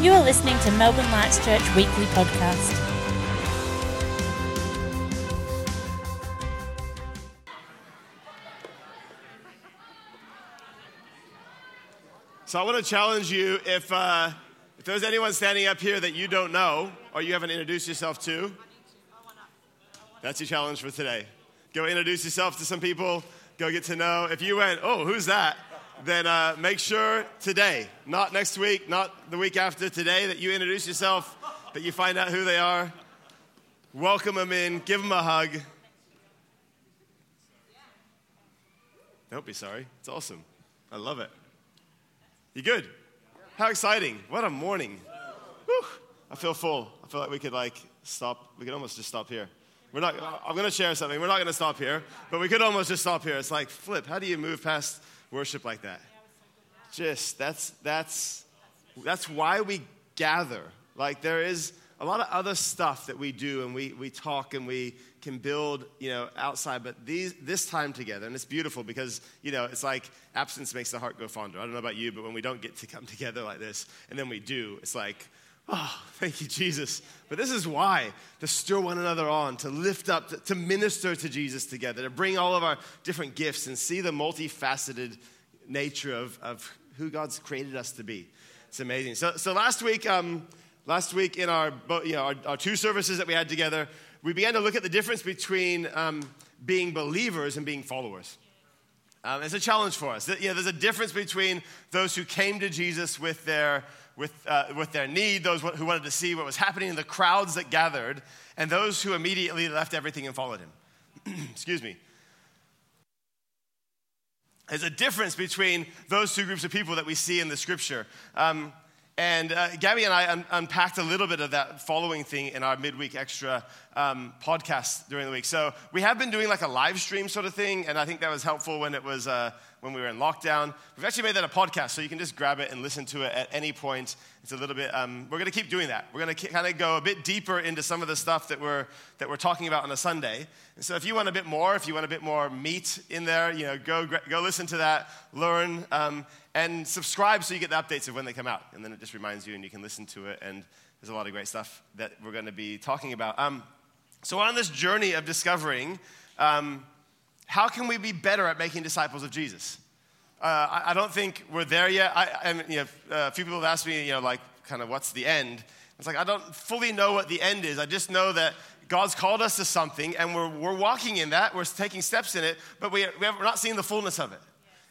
You are listening to Melbourne Lights Church Weekly Podcast. So I want to challenge you if, uh, if there's anyone standing up here that you don't know or you haven't introduced yourself to, that's your challenge for today. Go introduce yourself to some people, go get to know. If you went, oh, who's that? Then uh, make sure today, not next week, not the week after, today, that you introduce yourself, that you find out who they are, welcome them in, give them a hug. Don't be sorry. It's awesome. I love it. You good? How exciting. What a morning. Whew. I feel full. I feel like we could like stop. We could almost just stop here. We're not, I'm going to share something. We're not going to stop here, but we could almost just stop here. It's like, flip, how do you move past worship like that? Just, that's, that's, that's why we gather. Like, there is a lot of other stuff that we do and we, we talk and we can build, you know, outside, but these, this time together, and it's beautiful because, you know, it's like absence makes the heart go fonder. I don't know about you, but when we don't get to come together like this, and then we do, it's like, oh, thank you, Jesus. But this is why to stir one another on, to lift up, to, to minister to Jesus together, to bring all of our different gifts and see the multifaceted nature of, of who God's created us to be. It's amazing. So, so last week, um, last week in our, you know, our, our, two services that we had together, we began to look at the difference between um, being believers and being followers. Um, it's a challenge for us. You know, there's a difference between those who came to Jesus with their, with, uh, with their need, those who wanted to see what was happening in the crowds that gathered, and those who immediately left everything and followed him. Excuse me. There's a difference between those two groups of people that we see in the scripture. Um, and uh, Gabby and I un- unpacked a little bit of that following thing in our midweek extra um, podcast during the week. So we have been doing like a live stream sort of thing, and I think that was helpful when it was uh, when we were in lockdown. We've actually made that a podcast, so you can just grab it and listen to it at any point. It's a little bit. Um, we're going to keep doing that. We're going to kind of go a bit deeper into some of the stuff that we're that we're talking about on a Sunday. And so, if you want a bit more, if you want a bit more meat in there, you know, go go listen to that, learn, um, and subscribe so you get the updates of when they come out. And then it just reminds you, and you can listen to it. And there's a lot of great stuff that we're going to be talking about. Um, so, on this journey of discovering. Um, how can we be better at making disciples of Jesus? Uh, I, I, don't think we're there yet. I, I mean, you know, uh, a few people have asked me, you know, like, kind of, what's the end? It's like, I don't fully know what the end is. I just know that God's called us to something and we're, we're walking in that. We're taking steps in it, but we, we we're not seeing the fullness of it.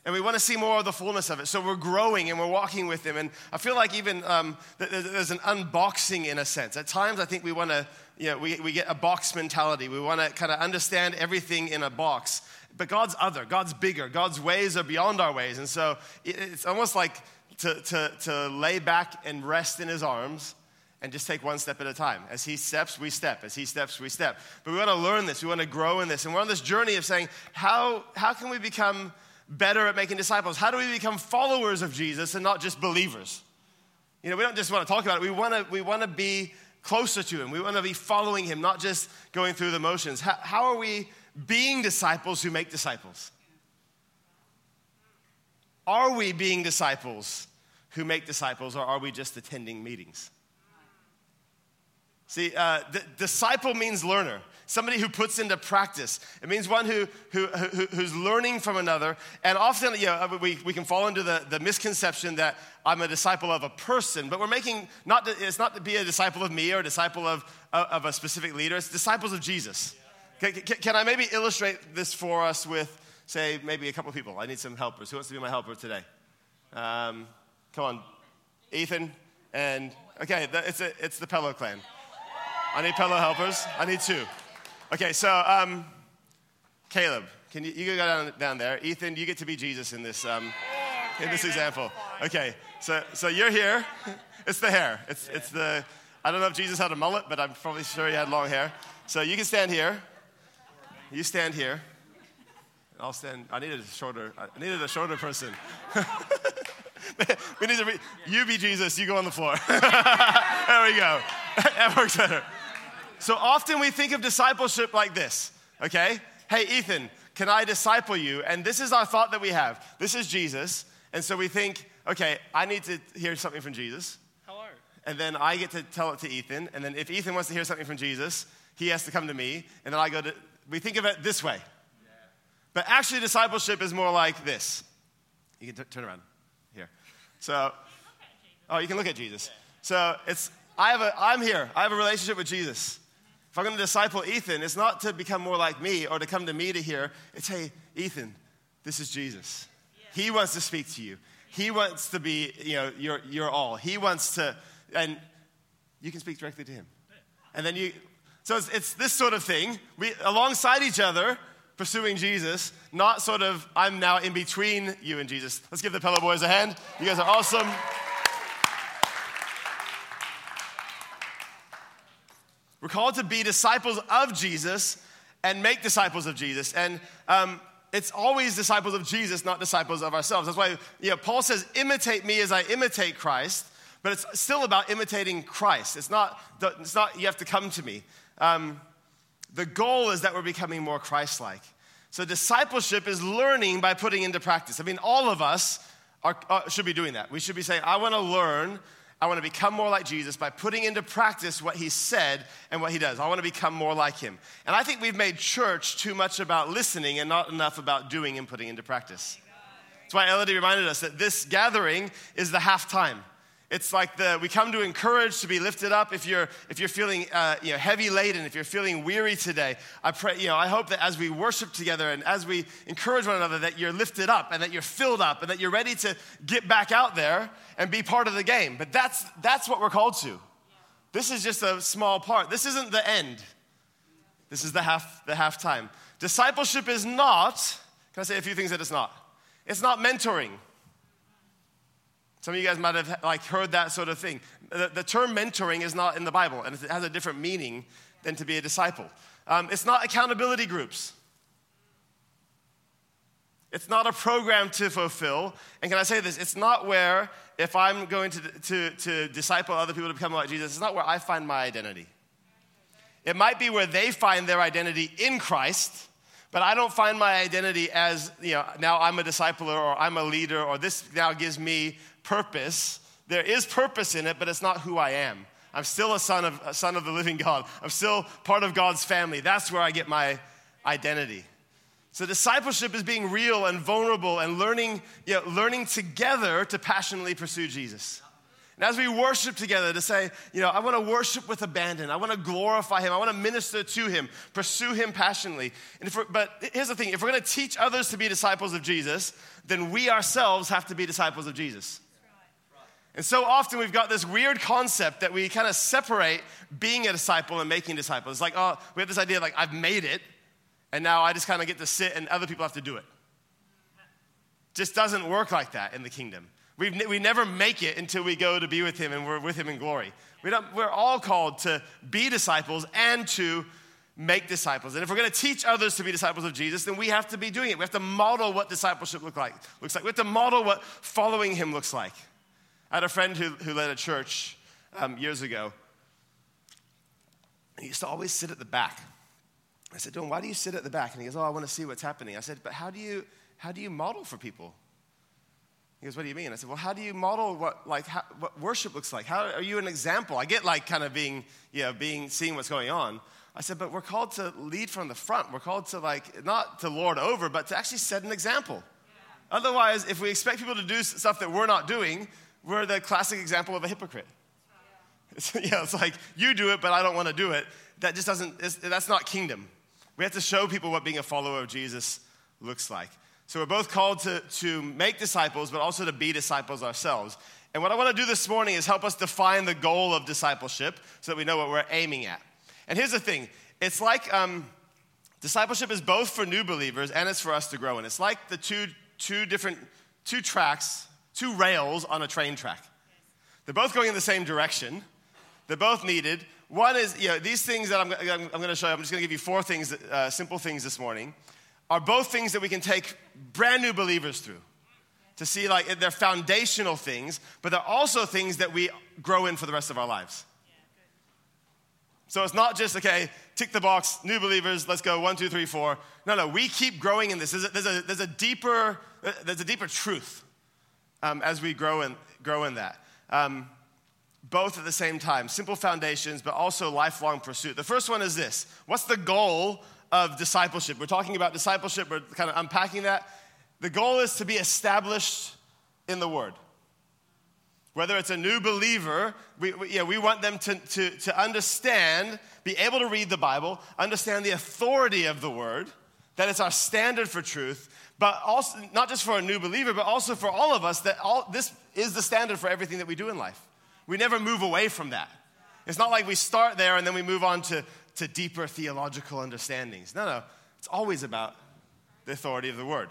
And we want to see more of the fullness of it. So we're growing and we're walking with Him. And I feel like even um, there's an unboxing in a sense. At times, I think we want to, you know, we, we get a box mentality. We want to kind of understand everything in a box. But God's other, God's bigger, God's ways are beyond our ways. And so it's almost like to, to, to lay back and rest in his arms and just take one step at a time. As he steps, we step. As he steps, we step. But we want to learn this. We want to grow in this. And we're on this journey of saying, how, how can we become better at making disciples? How do we become followers of Jesus and not just believers? You know, we don't just want to talk about it. We want to, we want to be closer to him. We want to be following him, not just going through the motions. How, how are we being disciples who make disciples? Are we being disciples who make disciples, or are we just attending meetings? See, uh, the, disciple means learner, somebody who puts into practice. It means one who, who, who, who's learning from another. And often, you know, we, we can fall into the, the misconception that I'm a disciple of a person, but we're making, not to, it's not to be a disciple of me or a disciple of, of a specific leader, it's disciples of Jesus. Can, can, can I maybe illustrate this for us with, say, maybe a couple of people? I need some helpers. Who wants to be my helper today? Um, come on, Ethan and, okay, it's, a, it's the Pello clan. I need Pello helpers. I need two. Okay, so um, Caleb, can you, you go down, down there. Ethan, you get to be Jesus in this, um, in this example. Okay, so, so you're here. It's the hair. It's, it's the, I don't know if Jesus had a mullet, but I'm probably sure he had long hair. So you can stand here. You stand here. I'll stand. I needed a shorter. I needed a shorter person. we need to. Re, you be Jesus. You go on the floor. there we go. that works better. So often we think of discipleship like this. Okay. Hey, Ethan, can I disciple you? And this is our thought that we have. This is Jesus, and so we think, okay, I need to hear something from Jesus. Hello. and then I get to tell it to Ethan, and then if Ethan wants to hear something from Jesus, he has to come to me, and then I go to. We think of it this way. But actually, discipleship is more like this. You can t- turn around here. So, oh, you can look at Jesus. So it's I have a I'm here. I have a relationship with Jesus. If I'm going to disciple Ethan, it's not to become more like me or to come to me to hear. It's hey, Ethan, this is Jesus. He wants to speak to you. He wants to be, you know, your, your all. He wants to, and you can speak directly to him. And then you, so it's, it's this sort of thing. We, alongside each other, pursuing Jesus, not sort of, I'm now in between you and Jesus. Let's give the Pello Boys a hand. You guys are awesome. We're called to be disciples of Jesus and make disciples of Jesus. And um, it's always disciples of Jesus, not disciples of ourselves. That's why you know, Paul says, imitate me as I imitate Christ, but it's still about imitating Christ. It's not, it's not you have to come to me. Um, the goal is that we're becoming more Christ like. So, discipleship is learning by putting into practice. I mean, all of us are, uh, should be doing that. We should be saying, I want to learn, I want to become more like Jesus by putting into practice what he said and what he does. I want to become more like him. And I think we've made church too much about listening and not enough about doing and putting into practice. That's why Elodie reminded us that this gathering is the halftime. It's like the, we come to encourage, to be lifted up. If you're, if you're feeling uh, you know, heavy laden, if you're feeling weary today, I pray, you know, I hope that as we worship together and as we encourage one another, that you're lifted up and that you're filled up and that you're ready to get back out there and be part of the game. But that's, that's what we're called to. This is just a small part. This isn't the end. This is the half, the half time. Discipleship is not, can I say a few things that it's not? It's not mentoring. Some of you guys might have like heard that sort of thing. The, the term mentoring is not in the Bible, and it has a different meaning than to be a disciple. Um, it's not accountability groups. It's not a program to fulfill. And can I say this? It's not where, if I'm going to, to, to disciple other people to become like Jesus, it's not where I find my identity. It might be where they find their identity in Christ, but I don't find my identity as, you know, now I'm a discipler or I'm a leader or this now gives me purpose. There is purpose in it, but it's not who I am. I'm still a son of, a son of the living God. I'm still part of God's family. That's where I get my identity. So discipleship is being real and vulnerable and learning, you know, learning together to passionately pursue Jesus. And as we worship together, to say, you know, I want to worship with abandon. I want to glorify Him. I want to minister to Him, pursue Him passionately. And but here's the thing if we're going to teach others to be disciples of Jesus, then we ourselves have to be disciples of Jesus. And so often we've got this weird concept that we kind of separate being a disciple and making disciples. It's like, oh, we have this idea like, I've made it, and now I just kind of get to sit and other people have to do it. Just doesn't work like that in the kingdom. we we never make it until we go to be with Him and we're with Him in glory. We don't, we're all called to be disciples and to make disciples. And if we're going to teach others to be disciples of Jesus, then we have to be doing it. We have to model what discipleship look like, looks like. We have to model what following Him looks like. I had a friend who, who led a church um, years ago. He used to always sit at the back. I said, Dylan, why do you sit at the back? And he goes, Oh, I want to see what's happening. I said, But how do you, how do you model for people? He goes, What do you mean? I said, Well, how do you model what, like, how, what worship looks like? How are you an example? I get like kind of being, you know, being, seeing what's going on. I said, But we're called to lead from the front. We're called to, like, not to lord over, but to actually set an example. Yeah. Otherwise, if we expect people to do stuff that we're not doing, we're the classic example of a hypocrite. Know, it's like, you do it, but I don't want to do it. That just doesn't, that's not kingdom. We have to show people what being a follower of Jesus looks like. So we're both called to, to make disciples, but also to be disciples ourselves. And what I want to do this morning is help us define the goal of discipleship so that we know what we're aiming at. And here's the thing it's like um, discipleship is both for new believers and it's for us to grow in. It's like the two, two different two tracks two rails on a train track. They're both going in the same direction. They're both needed. One is, you know, these things that I'm, I'm, I'm going to show you, I'm just going to give you four things, uh, simple things this morning, are both things that we can take brand new believers through to see like they're foundational things, but they're also things that we grow in for the rest of our lives. So it's not just, okay, tick the box, new believers, let's go, one, two, three, four. No, no, we keep growing in this. There's a, there's a, there's a deeper, there's a deeper truth um, as we grow in, grow in that. Um, both at the same time simple foundations, but also lifelong pursuit. The first one is this What's the goal of discipleship? We're talking about discipleship, we're kind of unpacking that. The goal is to be established in the Word. Whether it's a new believer, we, we, yeah, we want them to, to, to understand, be able to read the Bible, understand the authority of the Word, that it's our standard for truth, but also not just for a new believer, but also for all of us, that all, this is the standard for everything that we do in life. We never move away from that. It's not like we start there and then we move on to, to deeper theological understandings. No, no. It's always about the authority of the Word.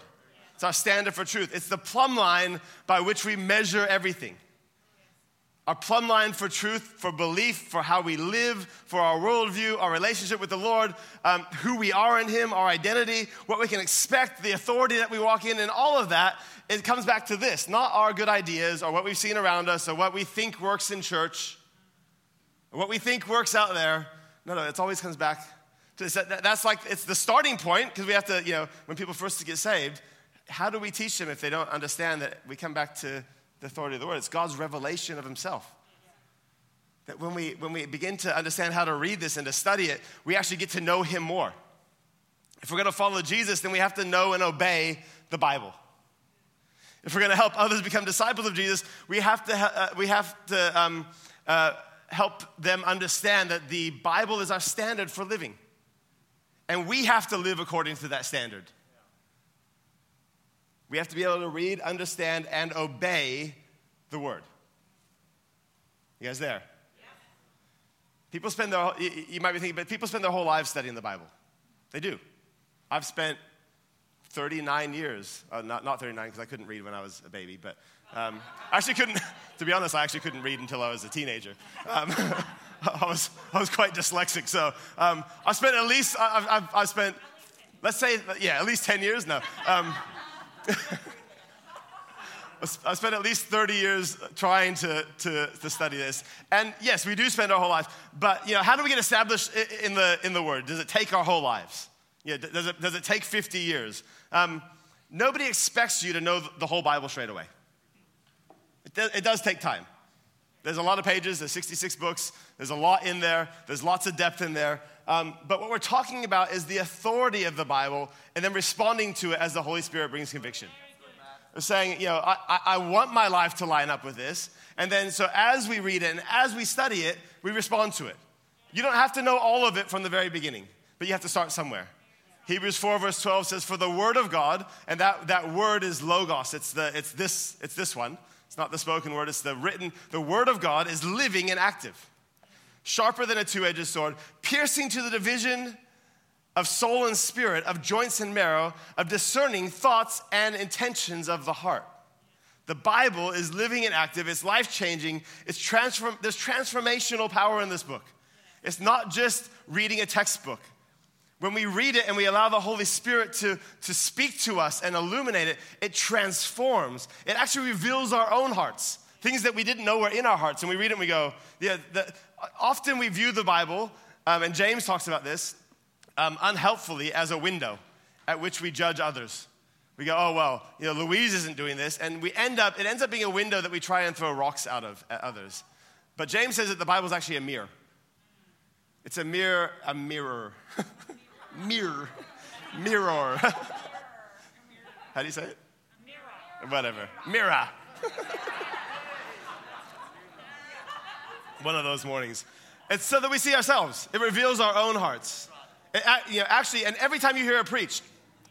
It's our standard for truth. It's the plumb line by which we measure everything. Our plumb line for truth, for belief, for how we live, for our worldview, our relationship with the Lord, um, who we are in Him, our identity, what we can expect, the authority that we walk in, and all of that, it comes back to this not our good ideas or what we've seen around us or what we think works in church, or what we think works out there. No, no, it always comes back to this. That's like, it's the starting point because we have to, you know, when people first get saved, how do we teach them if they don't understand that we come back to the authority of the word? It's God's revelation of himself. That when we, when we begin to understand how to read this and to study it, we actually get to know him more. If we're going to follow Jesus, then we have to know and obey the Bible. If we're going to help others become disciples of Jesus, we have to, uh, we have to um, uh, help them understand that the Bible is our standard for living. And we have to live according to that standard. We have to be able to read, understand, and obey the word. You guys there? People spend their, you might be thinking, but people spend their whole lives studying the Bible. They do. I've spent 39 years, uh, not, not 39 because I couldn't read when I was a baby, but um, I actually couldn't, to be honest, I actually couldn't read until I was a teenager. Um, I, was, I was quite dyslexic, so um, I've spent at least, I've, I've, I've, spent, let's say, yeah, at least 10 years now. I spent at least 30 years trying to, to, to, study this. And yes, we do spend our whole lives. But, you know, how do we get established in the, in the Word? Does it take our whole lives? Yeah, does, it, does it take 50 years? Um, nobody expects you to know the whole Bible straight away. It, it does take time. There's a lot of pages, there's 66 books, there's a lot in there, there's lots of depth in there. Um, but what we're talking about is the authority of the Bible and then responding to it as the Holy Spirit brings conviction. We're saying, you know, I, I want my life to line up with this. And then, so as we read it and as we study it, we respond to it. You don't have to know all of it from the very beginning, but you have to start somewhere. Hebrews 4, verse 12 says, For the word of God, and that, that word is logos, it's, the, it's, this, it's this one. It's not the spoken word, it's the written. The word of God is living and active sharper than a two edged sword, piercing to the division of soul and spirit, of joints and marrow, of discerning thoughts and intentions of the heart. The Bible is living and active, it's life changing, it's transform, there's transformational power in this book. It's not just reading a textbook. When we read it and we allow the Holy Spirit to, to speak to us and illuminate it, it transforms. It actually reveals our own hearts, things that we didn't know were in our hearts. And we read it and we go, yeah, the, often we view the Bible, um, and James talks about this, um, unhelpfully as a window at which we judge others. We go, oh, well, you know, Louise isn't doing this. And we end up, it ends up being a window that we try and throw rocks out of at others. But James says that the Bible is actually a mirror. It's a mirror, a mirror. mirror. Mirror. How do you say it? Mirror. Whatever. Mirror. one of those mornings. It's so that we see ourselves. It reveals our own hearts. It, you know, actually, and every time you hear it preached,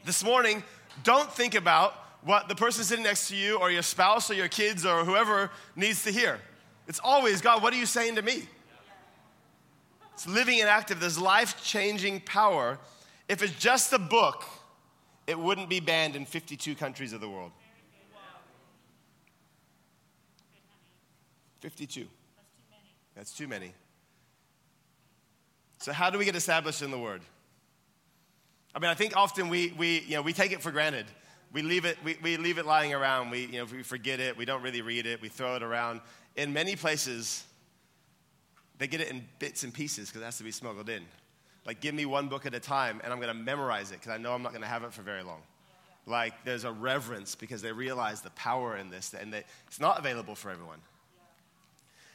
this morning, don't think about what the person sitting next to you or your spouse or your kids or whoever needs to hear. It's always, God, what are you saying to me? It's living and active. There's life changing power. If it's just a book, it wouldn't be banned in 52 countries of the world. 52. That's too many. So, how do we get established in the Word? I mean, I think often we, we, you know, we take it for granted. We leave it, we, we leave it lying around. We, you know, we forget it. We don't really read it. We throw it around. In many places, they get it in bits and pieces because it has to be smuggled in. Like, give me one book at a time, and I'm going to memorize it because I know I'm not going to have it for very long. Like, there's a reverence because they realize the power in this, and they, it's not available for everyone.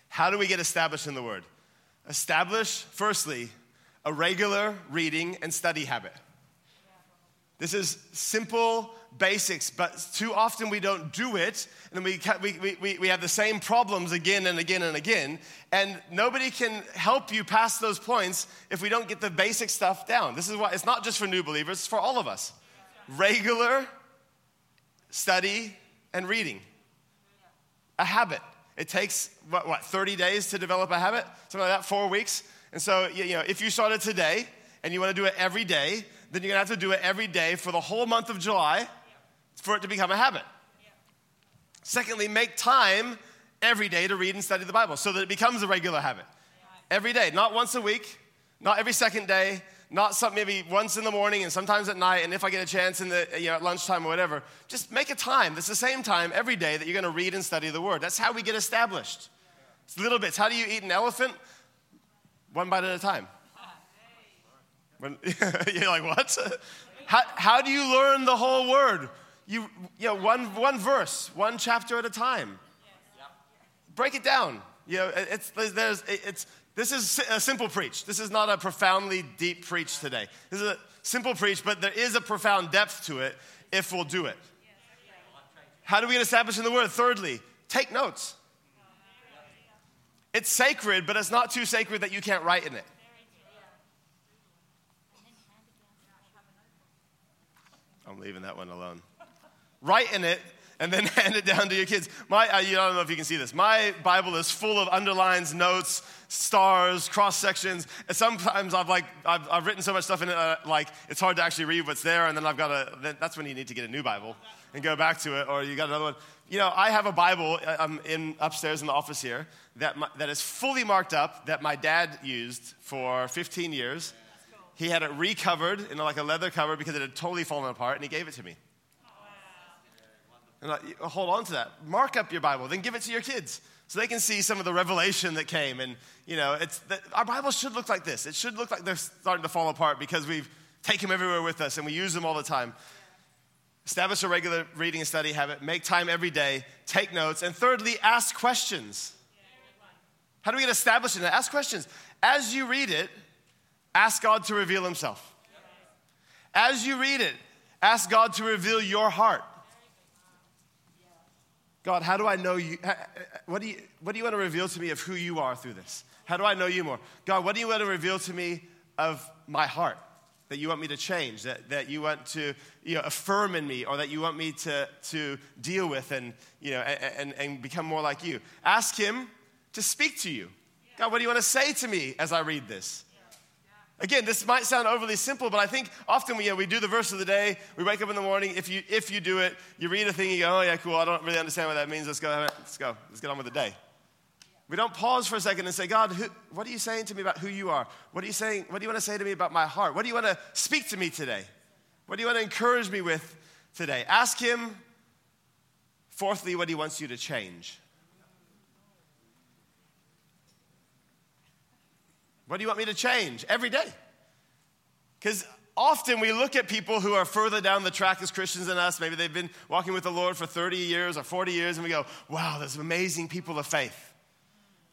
How do we get established in the Word? Establish, firstly, a regular reading and study habit. This is simple basics, but too often we don't do it, and we, we, we, we have the same problems again and again and again. And nobody can help you pass those points if we don't get the basic stuff down. This is why it's not just for new believers, it's for all of us. Regular study and reading, a habit. It takes, what, what 30 days to develop a habit? Something like that, four weeks. And so, you know, if you started today and you want to do it every day, then you're going to have to do it every day for the whole month of July for it to become a habit. Secondly, make time every day to read and study the Bible so that it becomes a regular habit. Every day, not once a week, not every second day, not some, maybe once in the morning and sometimes at night, and if I get a chance in the, you know, at lunchtime or whatever. Just make a time. That's the same time every day that you're going to read and study the Word. That's how we get established. It's little bits. How do you eat an elephant? One bite at a time. When, you're like, what? How, how do you learn the whole Word? You, you know, one, one verse, one chapter at a time. Break it down. You know, it's, there's, it's, this is a simple preach. This is not a profoundly deep preach today. This is a simple preach, but there is a profound depth to it if we'll do it. How do we get established in the Word? Thirdly, take notes. It's sacred, but it's not too sacred that you can't write in it. I'm leaving that one alone. Write in it and then hand it down to your kids. My, I, don't know if you can see this. My Bible is full of underlines, notes, stars, cross sections. And sometimes I've like I've, I've written so much stuff in it, uh, like it's hard to actually read what's there. And then I've got a. That's when you need to get a new Bible and go back to it, or you got another one. You know, I have a Bible um, in upstairs in the office here that my, that is fully marked up that my dad used for 15 years. He had it recovered in like a leather cover because it had totally fallen apart, and he gave it to me. And like, hold on to that. Mark up your Bible, then give it to your kids so they can see some of the revelation that came. And, you know, it's, the, our Bibles should look like this. It should look like they're starting to fall apart because we've taken them everywhere with us and we use them all the time. Establish a regular reading and study habit. Make time every day. Take notes. And thirdly, ask questions. How do we get established in that? Ask questions. As you read it, ask God to reveal Himself. As you read it, ask God to reveal your heart. God, how do I know you? What do you, what do you want to reveal to me of who you are through this? How do I know you more? God, what do you want to reveal to me of my heart that you want me to change, that, that you want to you know, affirm in me, or that you want me to, to deal with and, you know, and, and become more like you? Ask Him to speak to you. God, what do you want to say to me as I read this? Again, this might sound overly simple, but I think often we, you know, we do the verse of the day, we wake up in the morning, if you, if you do it, you read a thing, you go, oh yeah, cool, I don't really understand what that means, let's go, let's go, let's get on with the day. We don't pause for a second and say, God, who, what are you saying to me about who you are? What are you saying, what do you want to say to me about my heart? What do you want to speak to me today? What do you want to encourage me with today? Ask him, fourthly, what he wants you to change. What do you want me to change every day? Because often we look at people who are further down the track as Christians than us. Maybe they've been walking with the Lord for 30 years or 40 years, and we go, wow, there's amazing people of faith.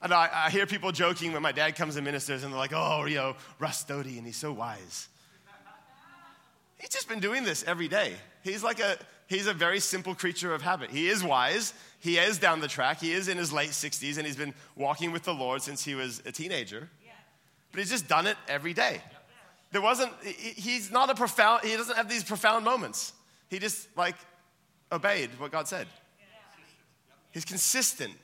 And I, I hear people joking when my dad comes and ministers, and they're like, oh, you know, Russ Doty, and he's so wise. He's just been doing this every day. He's like a, he's a very simple creature of habit. He is wise. He is down the track. He is in his late 60s, and he's been walking with the Lord since he was a teenager but he's just done it every day. There wasn't, he's not a profound, he doesn't have these profound moments. He just like obeyed what God said. He's consistent.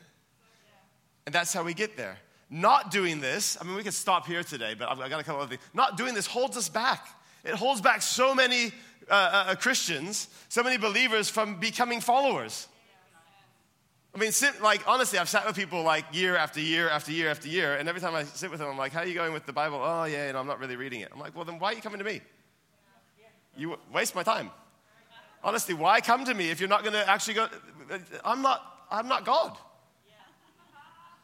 And that's how we get there. Not doing this, I mean, we could stop here today, but I've got a couple of things. Not doing this holds us back. It holds back so many uh, uh, uh Christians, so many believers from becoming followers. I mean, sit, like, honestly, I've sat with people like year after year after year after year, and every time I sit with them, I'm like, how are you going with the Bible? Oh, yeah, and I'm not really reading it. I'm like, well, then why are you coming to me? You waste my time. Honestly, why come to me if you're not going to actually go? Uh, I'm not, I'm not God.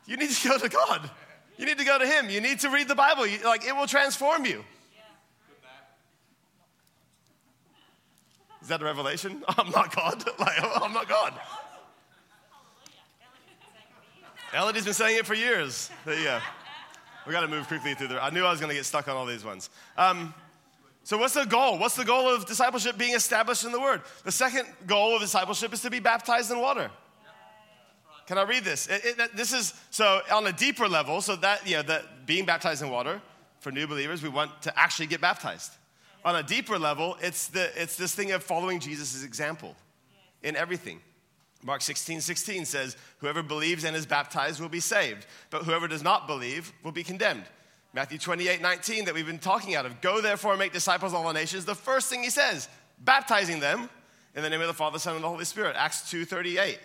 You need to go to God. You need to go to Him. You need to read the Bible. You, like, it will transform you. Is that a revelation? I'm not God. Like, I'm not God. Elodie's been saying it for years. Go. We got to move quickly through there. I knew I was going to get stuck on all these ones. Um, so, what's the goal? What's the goal of discipleship being established in the Word? The second goal of discipleship is to be baptized in water. Can I read this? It, it, this is so on a deeper level. So that you know, that being baptized in water for new believers, we want to actually get baptized. On a deeper level, it's the it's this thing of following Jesus' example in everything. Mark 16, 16 says, Whoever believes and is baptized will be saved, but whoever does not believe will be condemned. Matthew 28, 19, that we've been talking out of, Go therefore and make disciples of all nations. The first thing he says, baptizing them in the name of the Father, Son, and the Holy Spirit. Acts 2, 38.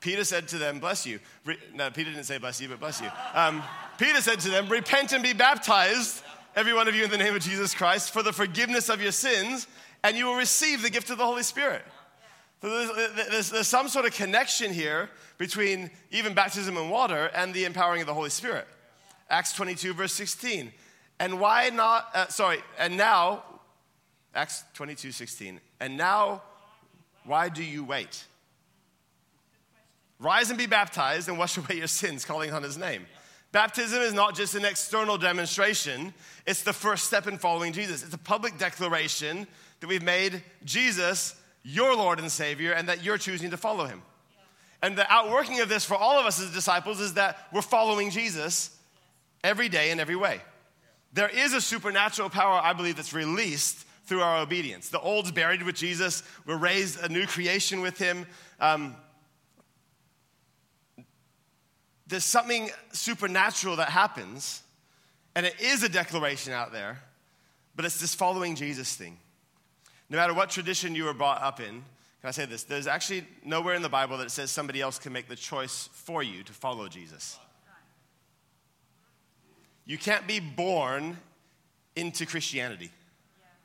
Peter said to them, Bless you. Re- no, Peter didn't say bless you, but bless you. Um, Peter said to them, Repent and be baptized, every one of you, in the name of Jesus Christ, for the forgiveness of your sins, and you will receive the gift of the Holy Spirit. So there's, there's, there's, some sort of connection here between even baptism in water and the empowering of the Holy Spirit. Acts 22, verse 16. And why not, uh, sorry, and now, Acts 22, 16. And now, why do you wait? Rise and be baptized and wash away your sins, calling on his name. Baptism is not just an external demonstration, it's the first step in following Jesus. It's a public declaration that we've made Jesus your Lord and Savior and that you're choosing to follow him. And the outworking of this for all of us as disciples is that we're following Jesus every day in every way. There is a supernatural power, I believe, that's released through our obedience. The old's buried with Jesus, we're raised a new creation with him. Um, there's something supernatural that happens, and it is a declaration out there, but it's this following Jesus thing. No matter what tradition you were brought up in, can I say this? There's actually nowhere in the Bible that says somebody else can make the choice for you to follow Jesus. You can't be born into Christianity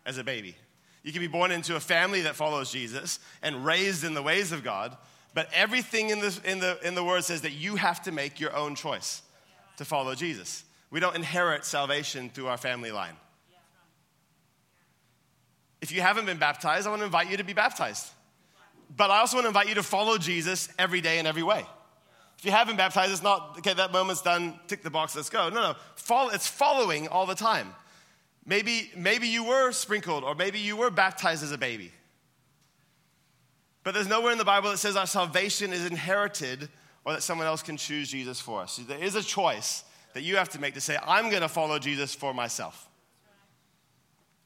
as a baby. You can be born into a family that follows Jesus and raised in the ways of God, but everything in the, in the, in the Word says that you have to make your own choice to follow Jesus. We don't inherit salvation through our family line. If you haven't been baptized, I want to invite you to be baptized. But I also want to invite you to follow Jesus every day in every way. If you haven't baptized, it's not, okay, that moment's done, tick the box, let's go. No, no, follow, it's following all the time. Maybe, maybe you were sprinkled, or maybe you were baptized as a baby. But there's nowhere in the Bible that says our salvation is inherited or that someone else can choose Jesus for us. There is a choice that you have to make to say, I'm going to follow Jesus for myself.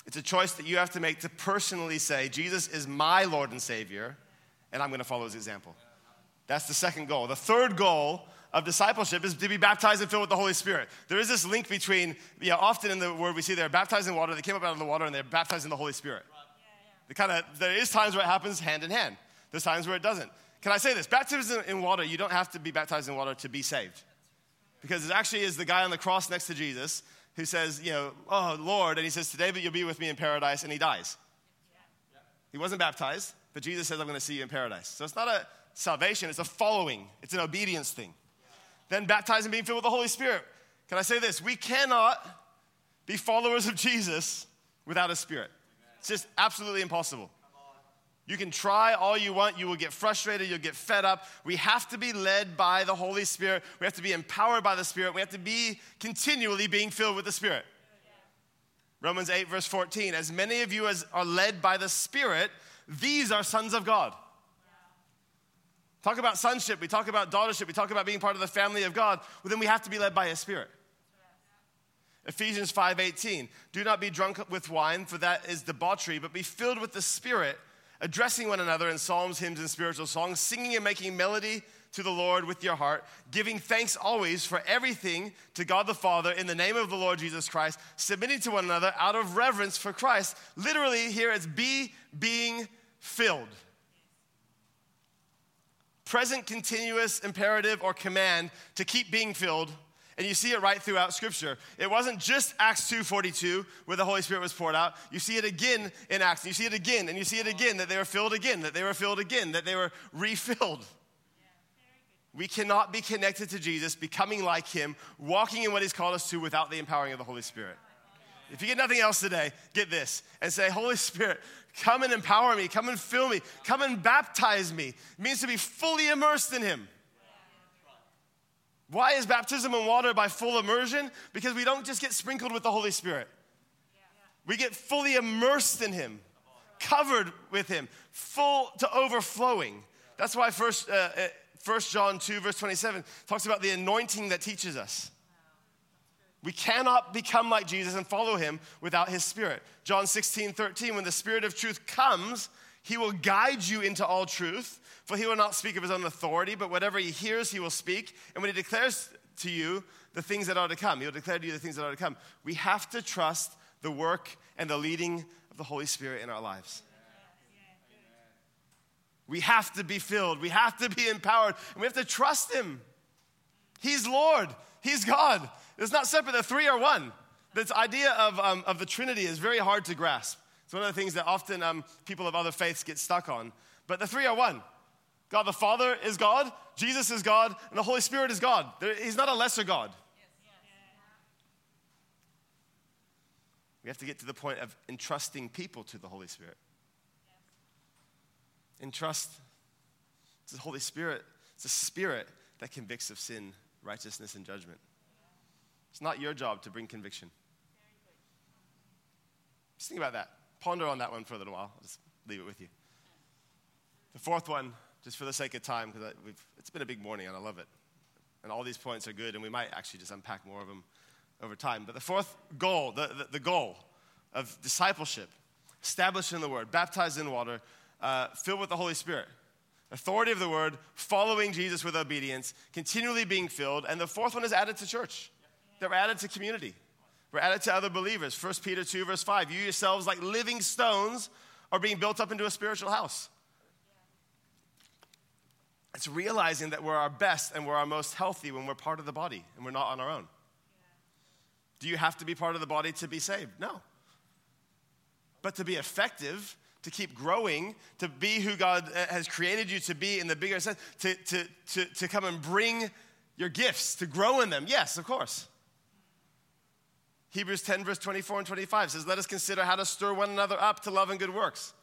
It's a choice that you have to make to personally say, Jesus is my Lord and Savior, and I'm going to follow his example. That's the second goal. The third goal of discipleship is to be baptized and filled with the Holy Spirit. There is this link between, you know, often in the word we see they're baptized in water, they came up out of the water, and they're baptized in the Holy Spirit. The kind of, there is times where it happens hand in hand. There's times where it doesn't. Can I say this? Baptism in water, you don't have to be baptized in water to be saved. Because it actually is the guy on the cross next to Jesus who says, you know, oh, Lord, and he says, today but you'll be with me in paradise, and he dies. He wasn't baptized, but Jesus says, I'm going to see you in paradise. So it's not a salvation, it's a following, it's an obedience thing. Then baptized and being filled with the Holy Spirit. Can I say this? We cannot be followers of Jesus without a spirit. It's just absolutely impossible. You can try all you want, you will get frustrated, you'll get fed up. We have to be led by the Holy Spirit. We have to be empowered by the Spirit. We have to be continually being filled with the Spirit. Romans 8, verse 14 As many of you as are led by the Spirit, these are sons of God. Talk about sonship, we talk about daughtership, we talk about being part of the family of God. Well, then we have to be led by His Spirit. Ephesians 5:18 Do not be drunk with wine for that is debauchery but be filled with the spirit addressing one another in psalms, hymns, and spiritual songs, singing and making melody to the Lord with your heart, giving thanks always for everything to God the Father in the name of the Lord Jesus Christ, submitting to one another out of reverence for Christ. Literally, here it's be being filled. Present continuous imperative or command to keep being filled and you see it right throughout Scripture. It wasn't just Acts 2.42 where the Holy Spirit was poured out. You see it again in Acts. And you see it again, and you see it again, that they were filled again, that they were filled again, that they were refilled. We cannot be connected to Jesus, becoming like Him, walking in what He's called us to without the empowering of the Holy Spirit. If you get nothing else today, get this and say, Holy Spirit, come and empower me, come and fill me, come and baptize me. It means to be fully immersed in Him. Why is baptism in water by full immersion? Because we don't just get sprinkled with the Holy Spirit. We get fully immersed in Him, covered with Him, full to overflowing. That's why first, uh, 1 uh, John 2, verse 27 talks about the anointing that teaches us. We cannot become like Jesus and follow him without his spirit. John 16, 13, when the spirit of truth comes, he will guide you into all truth, for he will not speak of his own authority, but whatever he hears, he will speak. And when he declares to you the things that are to come, he will declare to you the things that are to come. We have to trust the work and the leading of the Holy Spirit in our lives. We have to be filled. We have to be empowered. And we have to trust Him. He's Lord. He's God. It's not separate. The three are one. This idea of, um, of the Trinity is very hard to grasp. It's one of the things that often um, people of other faiths get stuck on. But the three are one. God the Father is God, Jesus is God, and the Holy Spirit is God. He's not a lesser God. We have to get to the point of entrusting people to the Holy Spirit. Entrust to the Holy Spirit. It's a spirit that convicts of sin, righteousness, and judgment. It's not your job to bring conviction. Just think about that. Ponder on that one for a little while. I'll just leave it with you. The fourth one, just for the sake of time, because it's been a big morning and I love it. And all these points are good, and we might actually just unpack more of them over time. But the fourth goal, the, the, the goal of discipleship, established in the Word, baptized in water, uh, filled with the Holy Spirit. Authority of the Word, following Jesus with obedience, continually being filled. And the fourth one is added to church. They're added to community. We're added to other believers. 1 Peter 2, verse 5. You yourselves, like living stones, are being built up into a spiritual house. It's realizing that we're our best and we're our most healthy when we're part of the body and we're not on our own. Do you have to be part of the body to be saved? No. But to be effective, to keep growing, to be who God uh, has created you to be in the bigger sense, to, to, to, to come and bring your gifts, to grow in them, yes, of course. Hebrews 10, verse 24 and 25 says, Let us consider how to stir one another up to love and good works.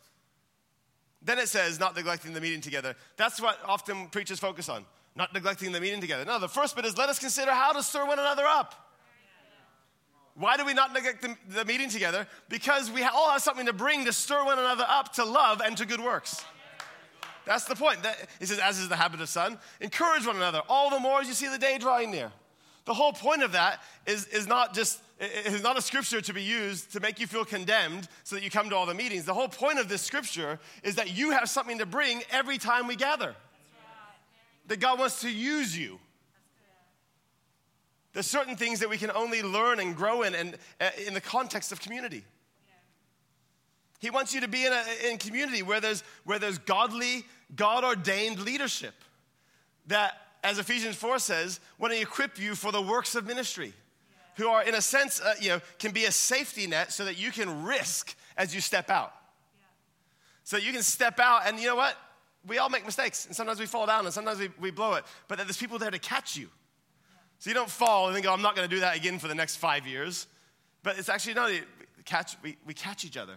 Then it says, Not neglecting the meeting together. That's what often preachers focus on, not neglecting the meeting together. No, the first bit is, Let us consider how to stir one another up. Why do we not neglect the, the meeting together? Because we all have something to bring to stir one another up to love and to good works. That's the point. That, he says, as is the habit of son, encourage one another, all the more as you see the day drawing near. The whole point of that is, is not just, it is not a scripture to be used to make you feel condemned so that you come to all the meetings. The whole point of this scripture is that you have something to bring every time we gather. That God wants to use you. There's certain things that we can only learn and grow in and, uh, in the context of community. He wants you to be in a in community where there's, where there's godly, God ordained leadership. That as Ephesians 4 says, want to equip you for the works of ministry. Who are, in a sense, uh, you know, can be a safety net so that you can risk as you step out. So you can step out, and you know what? We all make mistakes, and sometimes we fall down, and sometimes we, we blow it, but there's people there to catch you. So you don't fall and think, oh, I'm not going to do that again for the next five years. But it's actually, no, catch, we, we catch each other,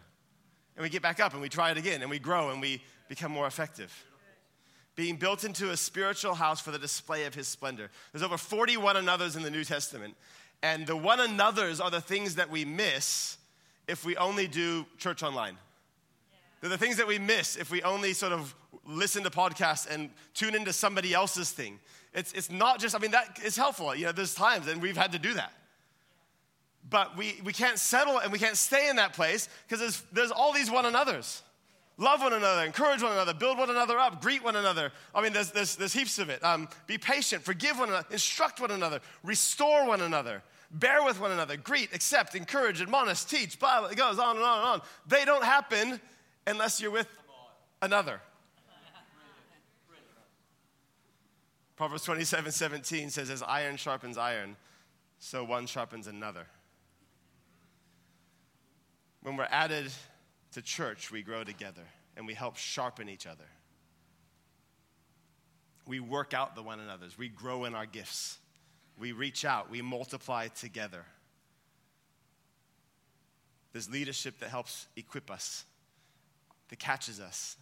and we get back up, and we try it again, and we grow, and we become more effective being built into a spiritual house for the display of his splendor. There's over 40 one another's in the New Testament. And the one another's are the things that we miss if we only do church online. They're the things that we miss if we only sort of listen to podcasts and tune into somebody else's thing. It's, it's not just, I mean, that is helpful. You know, there's times, and we've had to do that. But we, we can't settle and we can't stay in that place because there's, there's all these one another's. Love one another, encourage one another, build one another up, greet one another. I mean, there's, there's, there's heaps of it. Um, be patient, forgive one another, instruct one another, restore one another, bear with one another, greet, accept, encourage, admonish, teach, blah, it goes on and on and on. They don't happen unless you're with another. Proverbs 27 17 says, As iron sharpens iron, so one sharpens another. When we're added to church, we grow together and we help sharpen each other. We work out the one another's. We grow in our gifts. We reach out. We multiply together. There's leadership that helps equip us, that catches us,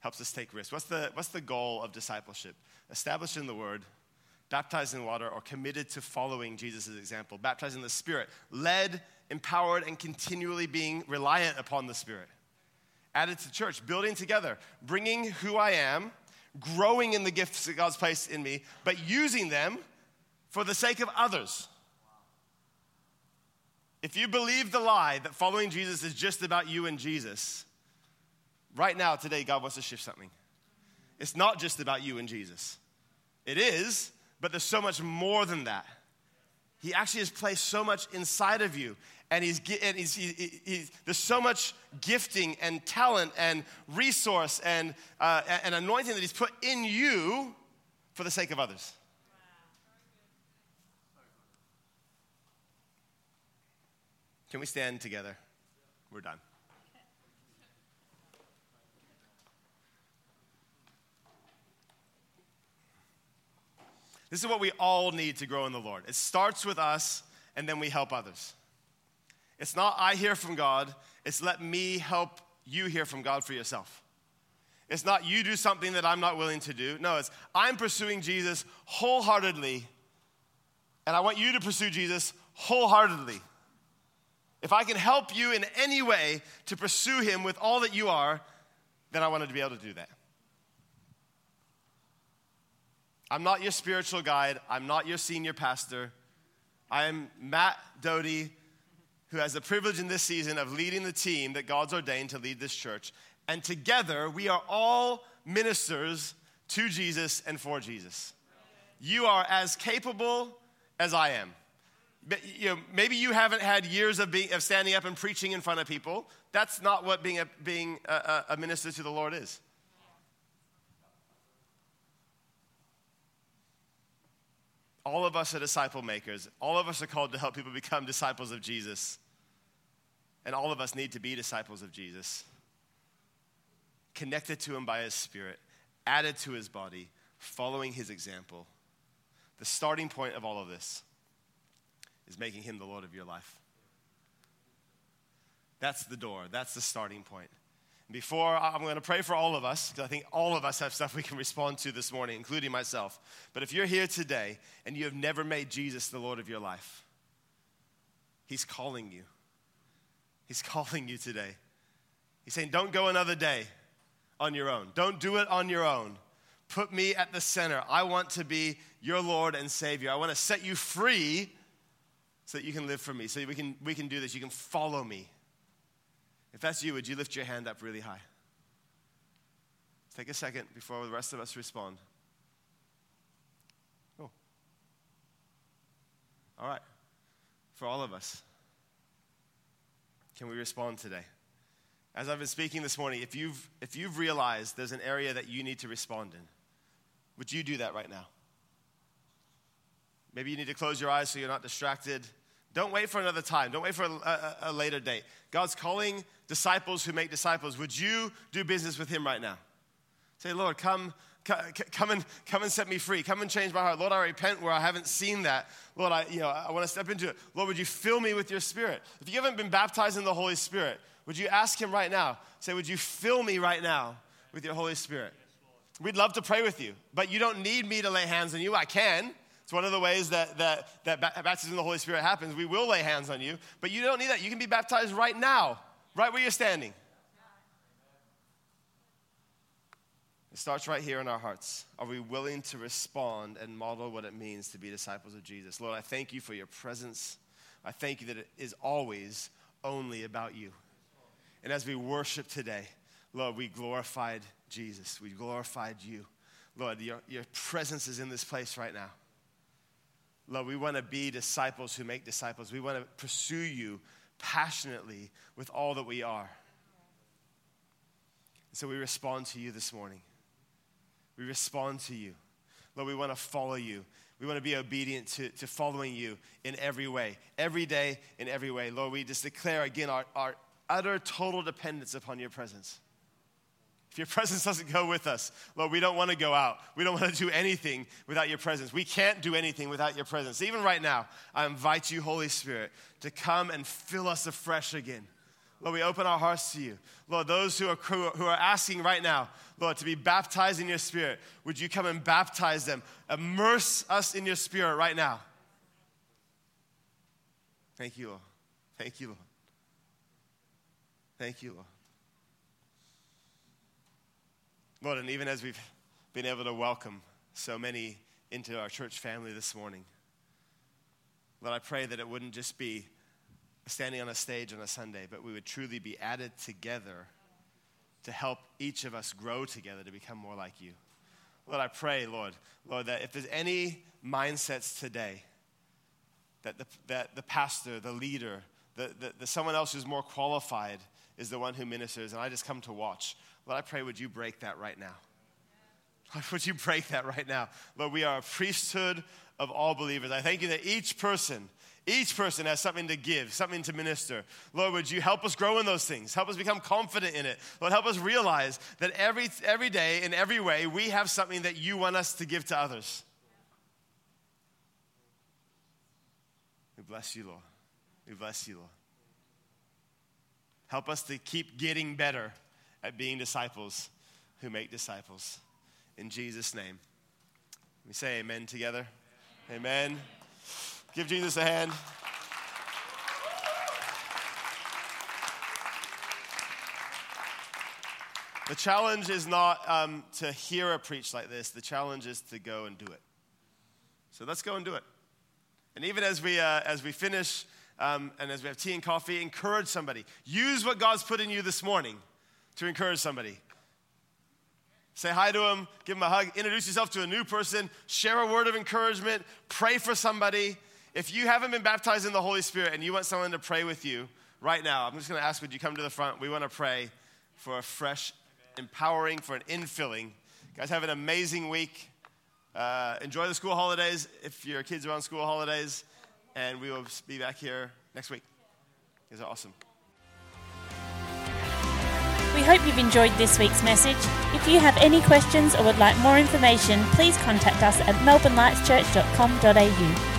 helps us take risks. What's the, what's the goal of discipleship? Established in the Word, baptized in water or committed to following Jesus' example, baptized in the Spirit, led, empowered, and continually being reliant upon the Spirit. Added to church, building together, bringing who I am, growing in the gifts that God's placed in me, but using them for the sake of others. If you believe the lie that following Jesus is just about you and Jesus, right now, today, God wants to shift something. It's not just about you and Jesus. It is, but there's so much more than that. He actually has placed so much inside of you. And, he's, and he's, he, he's, there's so much gifting and talent and resource and, uh, and anointing that he's put in you for the sake of others. Can we stand together? We're done. This is what we all need to grow in the Lord. It starts with us, and then we help others. It's not I hear from God, it's let me help you hear from God for yourself. It's not you do something that I'm not willing to do. No, it's I'm pursuing Jesus wholeheartedly, and I want you to pursue Jesus wholeheartedly. If I can help you in any way to pursue Him with all that you are, then I wanted to be able to do that. I'm not your spiritual guide. I'm not your senior pastor. I am Matt Doty, who has the privilege in this season of leading the team that God's ordained to lead this church. And together, we are all ministers to Jesus and for Jesus. You are as capable as I am. You know, maybe you haven't had years of, being, of standing up and preaching in front of people. That's not what being, a, being a, a minister to the Lord is. All of us are disciple makers. All of us are called to help people become disciples of Jesus. And all of us need to be disciples of Jesus. Connected to Him by His Spirit, added to His body, following His example. The starting point of all of this is making Him the Lord of your life. That's the door, that's the starting point. Before I'm going to pray for all of us, because I think all of us have stuff we can respond to this morning, including myself. But if you're here today and you have never made Jesus the Lord of your life, He's calling you. He's calling you today. He's saying, Don't go another day on your own. Don't do it on your own. Put me at the center. I want to be your Lord and Savior. I want to set you free so that you can live for me, so we can, we can do this. You can follow me. If that's you, would you lift your hand up really high? Take a second before the rest of us respond. Oh. All right. For all of us, can we respond today? As I've been speaking this morning, if you've, if you've realized there's an area that you need to respond in, would you do that right now? Maybe you need to close your eyes so you're not distracted. Don't wait for another time. Don't wait for a, a, a, later date. God's calling disciples who make disciples. Would you do business with Him right now? Say, Lord, come, come and come and set me free. Come and change my heart. Lord, I repent where I haven't seen that. Lord, I, you know, I want to step into it. Lord, would you fill me with your Spirit? If you haven't been baptized in the Holy Spirit, would you ask Him right now? Say, would you fill me right now with your Holy Spirit? We'd love to pray with you, but you don't need me to lay hands on you. I can. It's one of the ways that, that, that baptism in the Holy Spirit happens. We will lay hands on you, but you don't need that. You can be baptized right now, right where you're standing. It starts right here in our hearts. Are we willing to respond and model what it means to be disciples of Jesus? Lord, I thank you for your presence. I thank you that it is always only about you. And as we worship today, Lord, we glorified Jesus. We glorified you. Lord, your, your presence is in this place right now. Lord, we want to be disciples who make disciples. We want to pursue you passionately with all that we are. And so we respond to you this morning. We respond to you. Lord, we want to follow you. We want to be obedient to, to following you in every way, every day, in every way. Lord, we just declare again our, our utter total dependence upon your presence. If your presence doesn't go with us, Lord, we don't want to go out. We don't want to do anything without your presence. We can't do anything without your presence. Even right now, I invite you, Holy Spirit, to come and fill us afresh again. Lord, we open our hearts to you. Lord, those who are, who are asking right now, Lord, to be baptized in your spirit, would you come and baptize them? Immerse us in your spirit right now. Thank you, Lord. Thank you, Lord. Thank you, Lord. Lord, and even as we've been able to welcome so many into our church family this morning, Lord, I pray that it wouldn't just be standing on a stage on a Sunday, but we would truly be added together to help each of us grow together to become more like you. Lord, I pray, Lord, Lord, that if there's any mindsets today that the, that the pastor, the leader, the, the, the someone else who's more qualified is the one who ministers, and I just come to watch, Lord, I pray, would you break that right now? Lord, would you break that right now? Lord, we are a priesthood of all believers. I thank you that each person each person has something to give, something to minister. Lord, would you help us grow in those things? Help us become confident in it. Lord, help us realize that every, every day, in every way, we have something that you want us to give to others. We bless you, Lord. We bless you, Lord. Help us to keep getting better at being disciples who make disciples. In Jesus' name. We say amen together. Amen. Give Jesus a hand. The challenge is not um, to hear a preach like this, the challenge is to go and do it. So let's go and do it. And even as we, uh, as we finish um, and as we have tea and coffee, encourage somebody. Use what God's put in you this morning to encourage somebody. Say hi to them, give them a hug, introduce yourself to a new person, share a word of encouragement, pray for somebody. If you haven't been baptized in the Holy Spirit and you want someone to pray with you right now, I'm just going to ask, would you come to the front? We want to pray for a fresh, empowering, for an infilling. Guys, have an amazing week. Uh, enjoy the school holidays if your kids are on school holidays, and we will be back here next week. You are awesome. We hope you've enjoyed this week's message. If you have any questions or would like more information, please contact us at melbournelightschurch.com.au.